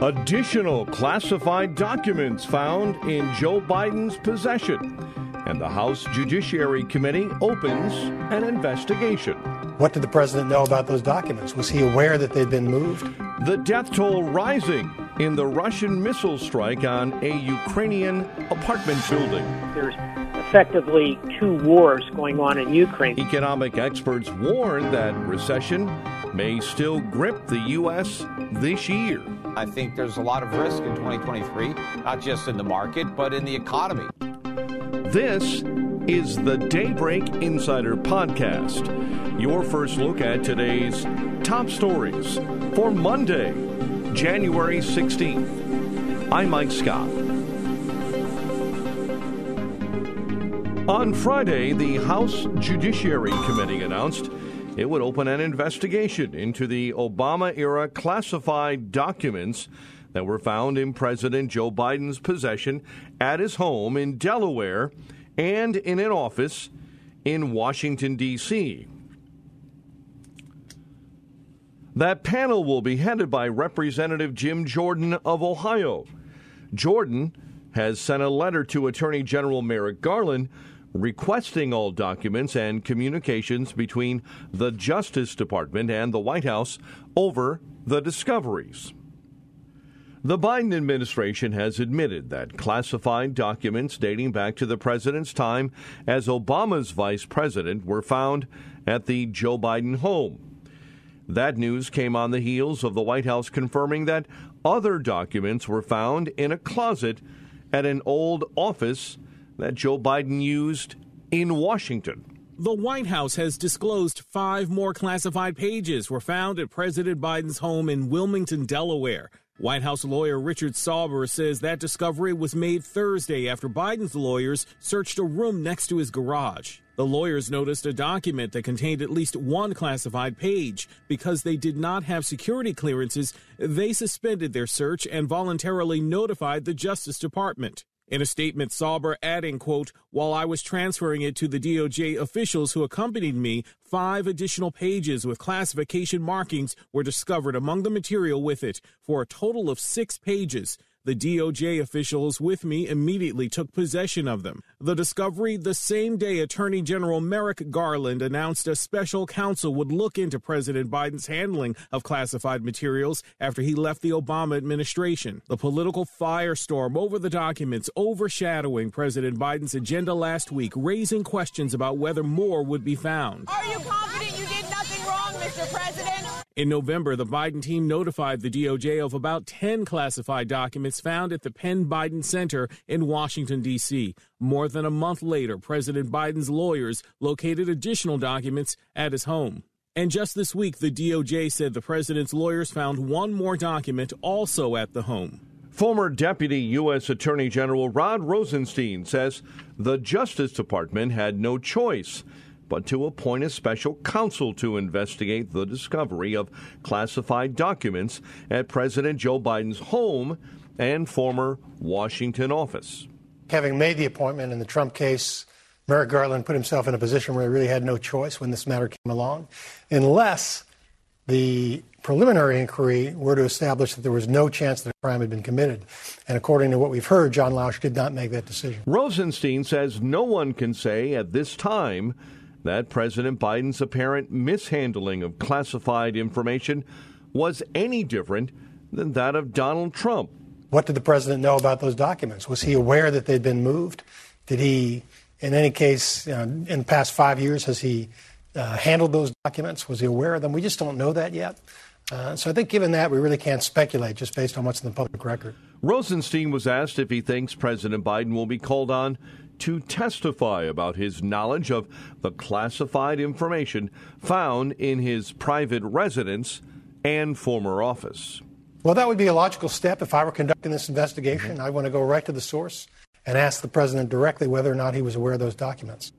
Additional classified documents found in Joe Biden's possession, and the House Judiciary Committee opens an investigation. What did the president know about those documents? Was he aware that they'd been moved? The death toll rising in the Russian missile strike on a Ukrainian apartment building. There's effectively two wars going on in Ukraine. Economic experts warn that recession may still grip the U.S. this year. I think there's a lot of risk in 2023, not just in the market, but in the economy. This is the Daybreak Insider Podcast, your first look at today's top stories for Monday, January 16th. I'm Mike Scott. On Friday, the House Judiciary Committee announced it would open an investigation into the Obama era classified documents that were found in President Joe Biden's possession at his home in Delaware and in an office in Washington, D.C. That panel will be headed by Representative Jim Jordan of Ohio. Jordan has sent a letter to Attorney General Merrick Garland requesting all documents and communications between the Justice Department and the White House over the discoveries. The Biden administration has admitted that classified documents dating back to the president's time as Obama's vice president were found at the Joe Biden home. That news came on the heels of the White House confirming that other documents were found in a closet at an old office that Joe Biden used in Washington. The White House has disclosed five more classified pages were found at President Biden's home in Wilmington, Delaware. White House lawyer Richard Sauber says that discovery was made Thursday after Biden's lawyers searched a room next to his garage. The lawyers noticed a document that contained at least one classified page. Because they did not have security clearances, they suspended their search and voluntarily notified the Justice Department. In a statement, Sauber adding, quote, while I was transferring it to the DOJ officials who accompanied me, five additional pages with classification markings were discovered among the material with it for a total of six pages. The DOJ officials with me immediately took possession of them. The discovery the same day Attorney General Merrick Garland announced a special counsel would look into President Biden's handling of classified materials after he left the Obama administration. The political firestorm over the documents overshadowing President Biden's agenda last week, raising questions about whether more would be found. Are you confident you did nothing wrong, Mr. President? In November, the Biden team notified the DOJ of about 10 classified documents found at the Penn Biden Center in Washington, D.C. More than a month later, President Biden's lawyers located additional documents at his home. And just this week, the DOJ said the president's lawyers found one more document also at the home. Former Deputy U.S. Attorney General Rod Rosenstein says the Justice Department had no choice but to appoint a special counsel to investigate the discovery of classified documents at President Joe Biden's home and former Washington office. Having made the appointment in the Trump case, Merrick Garland put himself in a position where he really had no choice when this matter came along, unless the preliminary inquiry were to establish that there was no chance that a crime had been committed. And according to what we've heard, John Lausch did not make that decision. Rosenstein says no one can say at this time that President Biden's apparent mishandling of classified information was any different than that of Donald Trump. What did the president know about those documents? Was he aware that they'd been moved? Did he, in any case, uh, in the past five years, has he uh, handled those documents? Was he aware of them? We just don't know that yet. Uh, so I think, given that, we really can't speculate just based on what's in the public record. Rosenstein was asked if he thinks President Biden will be called on to testify about his knowledge of the classified information found in his private residence and former office. Well, that would be a logical step if I were conducting this investigation. Mm-hmm. I want to go right to the source and ask the president directly whether or not he was aware of those documents.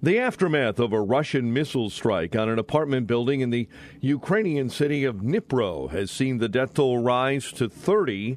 The aftermath of a Russian missile strike on an apartment building in the Ukrainian city of Dnipro has seen the death toll rise to 30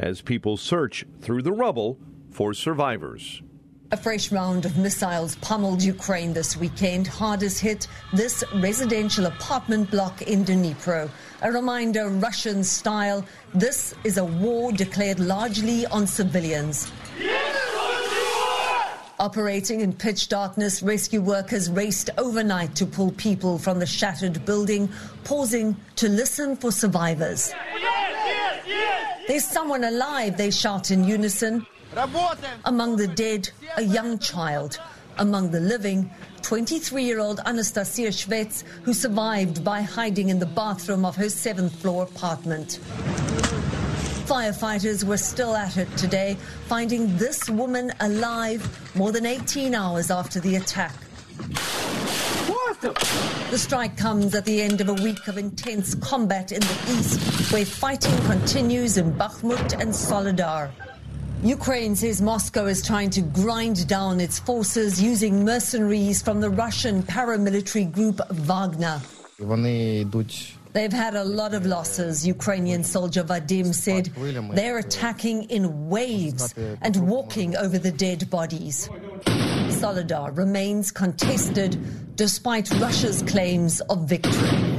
as people search through the rubble for survivors. A fresh round of missiles pummeled Ukraine this weekend, hardest hit this residential apartment block in Dnipro. A reminder, Russian style, this is a war declared largely on civilians. Operating in pitch darkness, rescue workers raced overnight to pull people from the shattered building, pausing to listen for survivors. There's someone alive, they shout in unison. Among the dead, a young child. Among the living, 23 year old Anastasia Shvets, who survived by hiding in the bathroom of her seventh floor apartment. Firefighters were still at it today, finding this woman alive more than 18 hours after the attack. The strike comes at the end of a week of intense combat in the east, where fighting continues in Bakhmut and Soledar. Ukraine says Moscow is trying to grind down its forces using mercenaries from the Russian paramilitary group Wagner. They've had a lot of losses, Ukrainian soldier Vadim said. They're attacking in waves and walking over the dead bodies. Soledar remains contested despite Russia's claims of victory.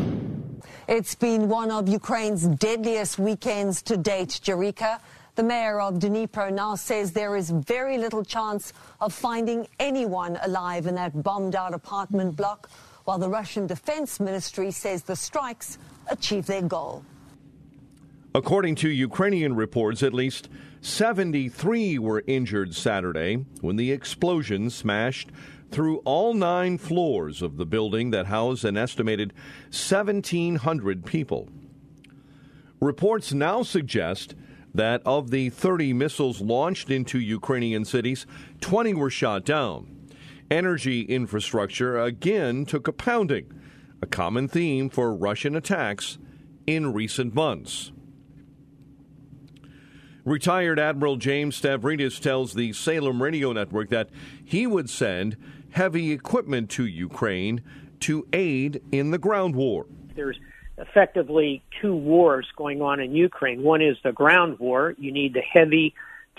It's been one of Ukraine's deadliest weekends to date, Jerika. The mayor of Dnipro now says there is very little chance of finding anyone alive in that bombed out apartment block while the Russian Defense Ministry says the strikes achieve their goal. According to Ukrainian reports, at least 73 were injured Saturday when the explosion smashed through all nine floors of the building that housed an estimated 1,700 people. Reports now suggest that of the 30 missiles launched into Ukrainian cities, 20 were shot down. Energy infrastructure again took a pounding, a common theme for Russian attacks in recent months. Retired Admiral James Stavridis tells the Salem Radio Network that he would send heavy equipment to Ukraine to aid in the ground war. There's effectively two wars going on in Ukraine. One is the ground war. You need the heavy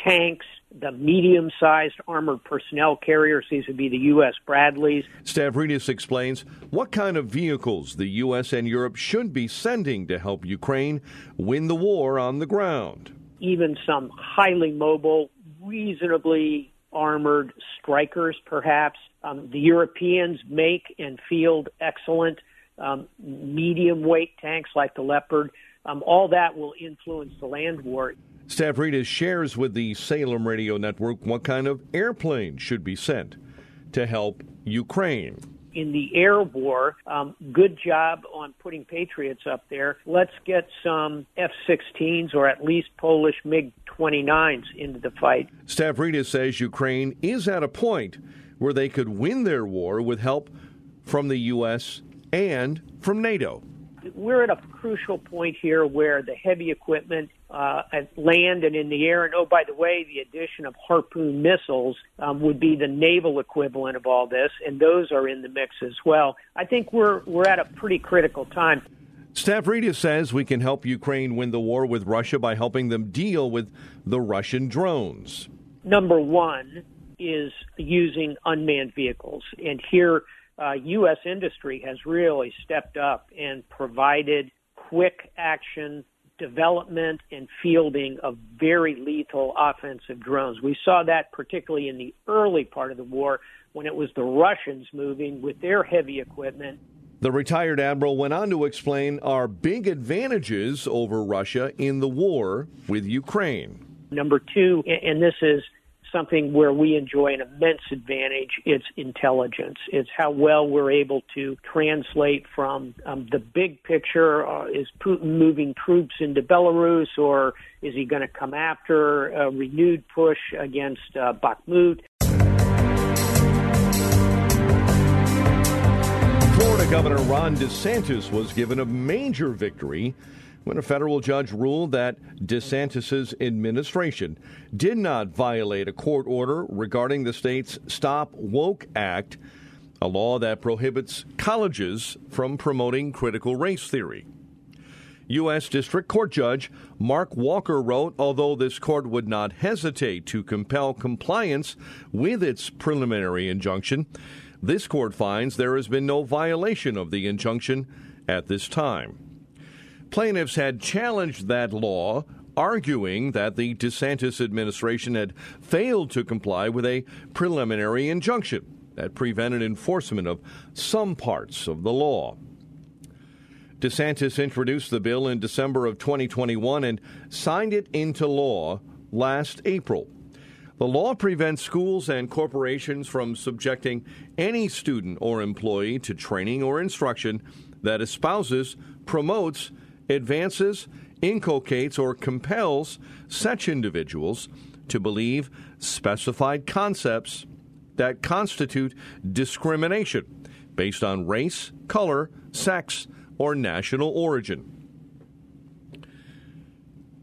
tanks, the medium sized armored personnel carriers. These would be the U.S. Bradleys. Stavridis explains what kind of vehicles the U.S. and Europe should be sending to help Ukraine win the war on the ground. Even some highly mobile, reasonably armored Strykers, perhaps. Um, the Europeans make and field excellent um, medium weight tanks like the Leopard. Um, all that will influence the land war. Stavridis shares with the Salem Radio Network what kind of airplane should be sent to help Ukraine. In the air war, um, good job on putting Patriots up there. Let's get some F 16s or at least Polish MiG 29s into the fight. Stavridis says Ukraine is at a point where they could win their war with help from the U.S. and from NATO. We're at a crucial point here where the heavy equipment uh, at land and in the air, and oh, by the way, the addition of Harpoon missiles um, would be the naval equivalent of all this, and those are in the mix as well. I think we're we're at a pretty critical time. Stavridis says we can help Ukraine win the war with Russia by helping them deal with the Russian drones. Number one is using unmanned vehicles, and here uh, U.S. industry has really stepped up and provided quick action development and fielding of very lethal offensive drones. We saw that particularly in the early part of the war when it was the Russians moving with their heavy equipment. The retired admiral went on to explain our big advantages over Russia in the war with Ukraine. Number two, and this is something where we enjoy an immense advantage. It's intelligence. It's how well we're able to translate from um, the big picture. Uh, is Putin moving troops into Belarus, or is he going to come after a renewed push against uh, Bakhmut? Florida Governor Ron DeSantis was given a major victory when a federal judge ruled that DeSantis' administration did not violate a court order regarding the state's Stop Woke Act, a law that prohibits colleges from promoting critical race theory. U.S. District Court Judge Mark Walker wrote Although this court would not hesitate to compel compliance with its preliminary injunction, this court finds there has been no violation of the injunction at this time. Plaintiffs had challenged that law, arguing that the DeSantis administration had failed to comply with a preliminary injunction that prevented enforcement of some parts of the law. DeSantis introduced the bill in December of 2021 and signed it into law last April. The law prevents schools and corporations from subjecting any student or employee to training or instruction that espouses, promotes, advances, inculcates, or compels such individuals to believe specified concepts that constitute discrimination based on race, color, sex, or national origin.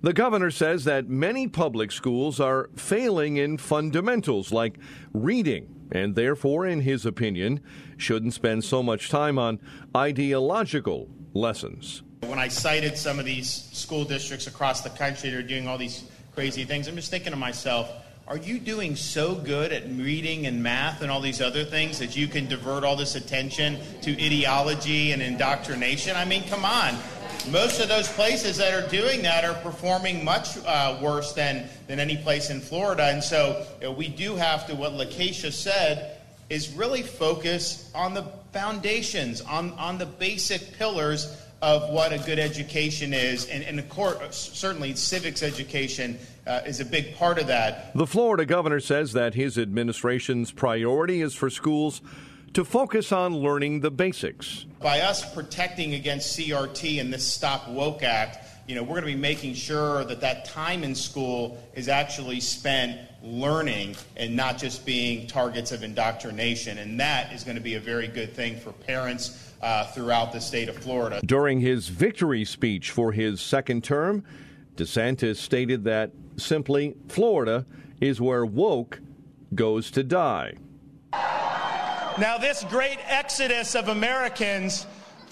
The governor says that many public schools are failing in fundamentals like reading, and therefore, in his opinion, shouldn't spend so much time on ideological lessons. When I cited some of these school districts across the country that are doing all these crazy things, I'm just thinking to myself, are you doing so good at reading and math and all these other things that you can divert all this attention to ideology and indoctrination? I mean, come on. Most of those places that are doing that are performing much uh, worse than, than any place in Florida. And so you know, we do have to, what Lakeisha said, is really focus on the foundations, on, on the basic pillars of what a good education is. And, and of course, certainly civics education uh, is a big part of that. The Florida governor says that his administration's priority is for schools to focus on learning the basics. By us protecting against CRT and this Stop Woke Act, you know, we're going to be making sure that that time in school is actually spent learning and not just being targets of indoctrination. And that is going to be a very good thing for parents uh, throughout the state of Florida. During his victory speech for his second term, DeSantis stated that simply Florida is where woke goes to die. Now, this great exodus of Americans,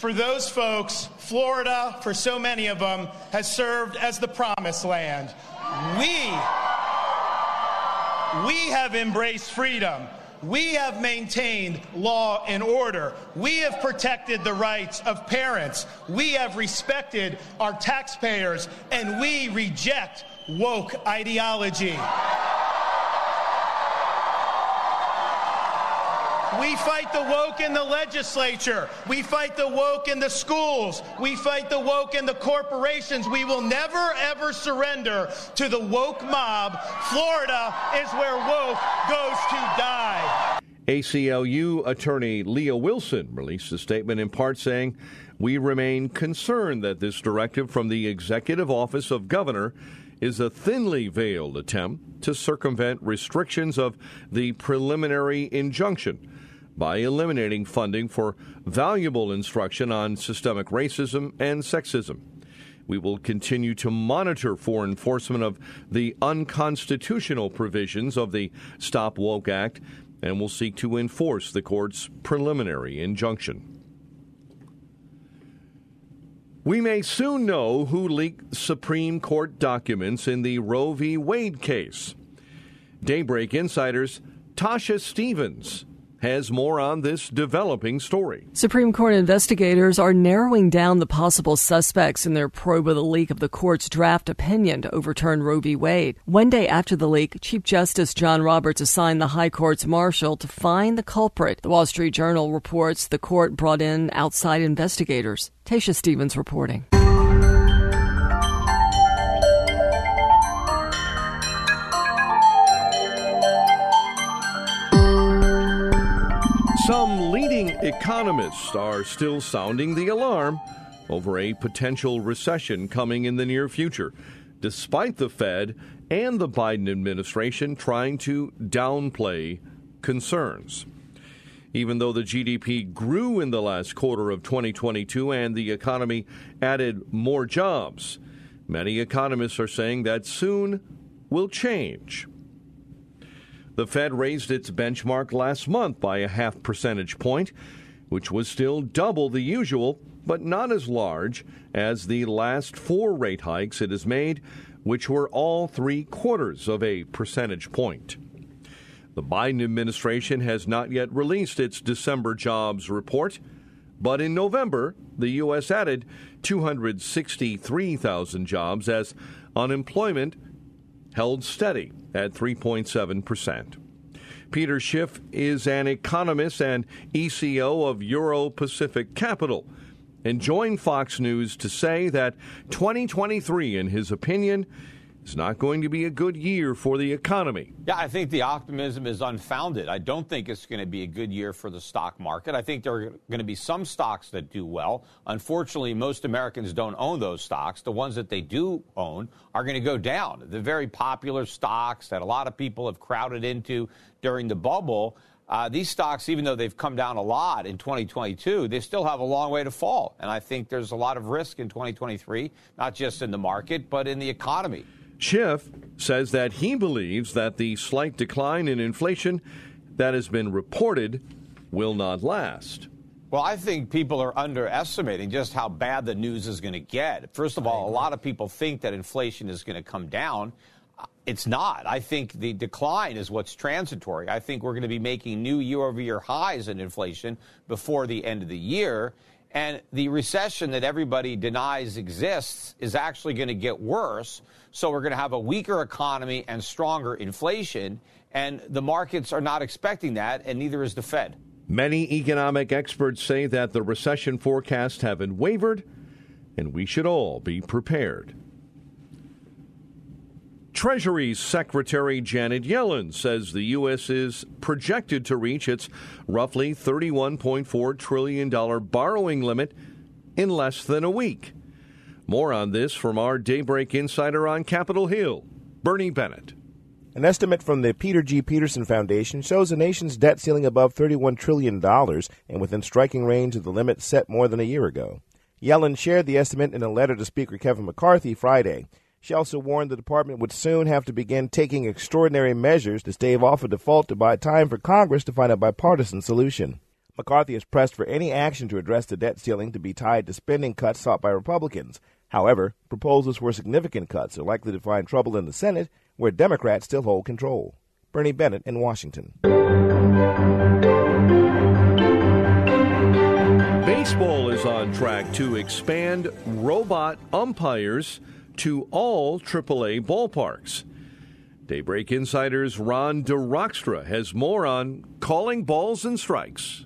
for those folks, Florida, for so many of them, has served as the promised land. We, we have embraced freedom. We have maintained law and order. We have protected the rights of parents. We have respected our taxpayers, and we reject woke ideology. We fight the woke in the legislature. We fight the woke in the schools. We fight the woke in the corporations. We will never, ever surrender to the woke mob. Florida is where woke goes to die. ACLU attorney Leah Wilson released a statement in part saying, We remain concerned that this directive from the Executive Office of Governor is a thinly veiled attempt to circumvent restrictions of the preliminary injunction by eliminating funding for valuable instruction on systemic racism and sexism. We will continue to monitor for enforcement of the unconstitutional provisions of the Stop Woke Act and will seek to enforce the court's preliminary injunction. We may soon know who leaked Supreme Court documents in the Roe v. Wade case. Daybreak Insiders Tasha Stevens has more on this developing story. Supreme Court investigators are narrowing down the possible suspects in their probe of the leak of the court's draft opinion to overturn Roe v. Wade. One day after the leak, Chief Justice John Roberts assigned the High Court's marshal to find the culprit. The Wall Street Journal reports the court brought in outside investigators. Tasha Stevens reporting. Some leading economists are still sounding the alarm over a potential recession coming in the near future, despite the Fed and the Biden administration trying to downplay concerns. Even though the GDP grew in the last quarter of 2022 and the economy added more jobs, many economists are saying that soon will change. The Fed raised its benchmark last month by a half percentage point, which was still double the usual, but not as large as the last four rate hikes it has made, which were all three quarters of a percentage point. The Biden administration has not yet released its December jobs report, but in November, the U.S. added 263,000 jobs as unemployment held steady at 3.7%. Peter Schiff is an economist and ECO of Euro Pacific Capital and joined Fox News to say that 2023, in his opinion, is not going to be a good year for the economy. Yeah, I think the optimism is unfounded. I don't think it's going to be a good year for the stock market. I think there are going to be some stocks that do well. Unfortunately, most Americans don't own those stocks. The ones that they do own are going to go down. The very popular stocks that a lot of people have crowded into during the bubble. Uh, these stocks, even though they've come down a lot in 2022, they still have a long way to fall. And I think there's a lot of risk in 2023, not just in the market, but in the economy. Schiff says that he believes that the slight decline in inflation that has been reported will not last. Well, I think people are underestimating just how bad the news is going to get. First of all, a lot of people think that inflation is going to come down. Uh, it's not. I think the decline is what's transitory. I think we're going to be making new year over year highs in inflation before the end of the year. And the recession that everybody denies exists is actually going to get worse. So we're going to have a weaker economy and stronger inflation. And the markets are not expecting that, and neither is the Fed. Many economic experts say that the recession forecasts haven't wavered, and we should all be prepared. Treasury Secretary Janet Yellen says the U.S. is projected to reach its roughly $31.4 trillion borrowing limit in less than a week. More on this from our Daybreak Insider on Capitol Hill, Bernie Bennett. An estimate from the Peter G. Peterson Foundation shows the nation's debt ceiling above $31 trillion and within striking range of the limit set more than a year ago. Yellen shared the estimate in a letter to Speaker Kevin McCarthy Friday. She also warned the department would soon have to begin taking extraordinary measures to stave off a default to buy time for Congress to find a bipartisan solution. McCarthy has pressed for any action to address the debt ceiling to be tied to spending cuts sought by Republicans. However, proposals for significant cuts are likely to find trouble in the Senate, where Democrats still hold control. Bernie Bennett in Washington. Baseball is on track to expand robot umpires to all AAA ballparks. Daybreak Insider's Ron DeRockstra has more on calling balls and strikes.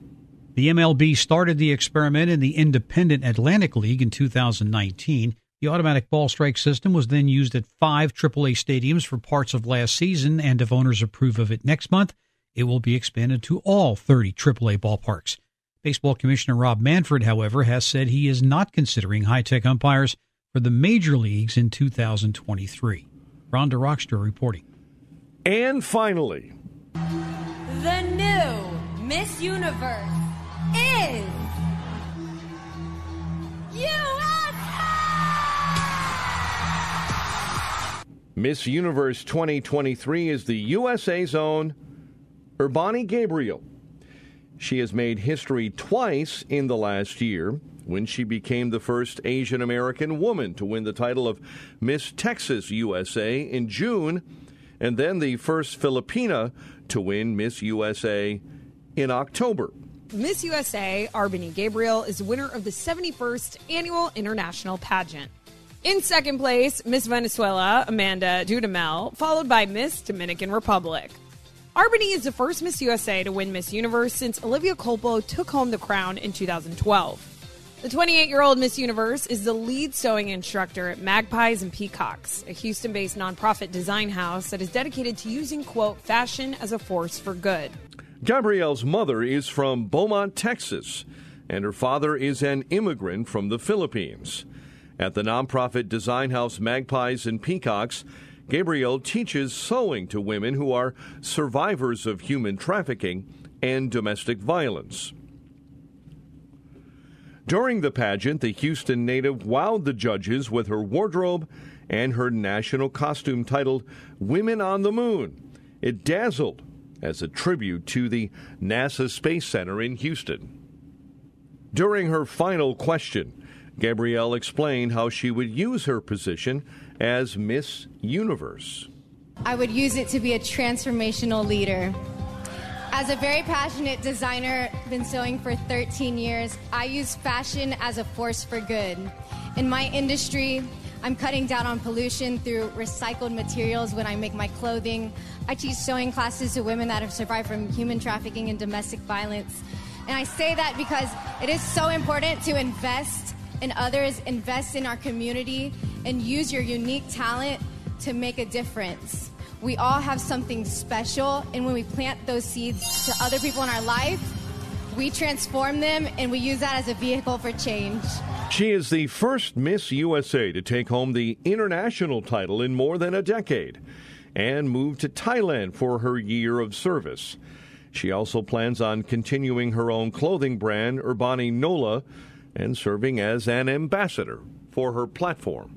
The MLB started the experiment in the Independent Atlantic League in 2019. The automatic ball strike system was then used at five AAA stadiums for parts of last season, and if owners approve of it next month, it will be expanded to all 30 AAA ballparks. Baseball Commissioner Rob Manfred, however, has said he is not considering high tech umpires for the major leagues in 2023. Rhonda Rockstar reporting. And finally, the new Miss Universe is USA! Miss Universe 2023 is the USA's own R'Bonney Gabriel. She has made history twice in the last year when she became the first Asian American woman to win the title of Miss Texas USA in June, and then the first Filipina to win Miss USA in October. Miss USA, R'Bonney Gabriel, is winner of the 71st Annual International Pageant. In second place, Miss Venezuela, Amanda Dudamel, followed by Miss Dominican Republic. R'Bonney is the first Miss USA to win Miss Universe since Olivia Culpo took home the crown in 2012. The 28 year old Miss Universe is the lead sewing instructor at Magpies and Peacocks, a Houston based nonprofit design house that is dedicated to using, quote, fashion as a force for good. Gabriel's mother is from Beaumont, Texas, and her father is an immigrant from the Philippines. At the nonprofit design house Magpies and Peacocks, Gabriel teaches sewing to women who are survivors of human trafficking and domestic violence. During the pageant, the Houston native wowed the judges with her wardrobe and her national costume titled Women on the Moon. It dazzled as a tribute to the NASA Space Center in Houston. During her final question, Gabriel explained how she would use her position as Miss Universe. I would use it to be a transformational leader. As a very passionate designer, been sewing for 13 years, I use fashion as a force for good. In my industry, I'm cutting down on pollution through recycled materials when I make my clothing. I teach sewing classes to women that have survived from human trafficking and domestic violence. And I say that because it is so important to invest in others, invest in our community, and use your unique talent to make a difference. We all have something special, and when we plant those seeds to other people in our life, we transform them and we use that as a vehicle for change. She is the first Miss USA to take home the international title in more than a decade and moved to Thailand for her year of service. She also plans on continuing her own clothing brand, R'Bonney Nola, and serving as an ambassador for her platform.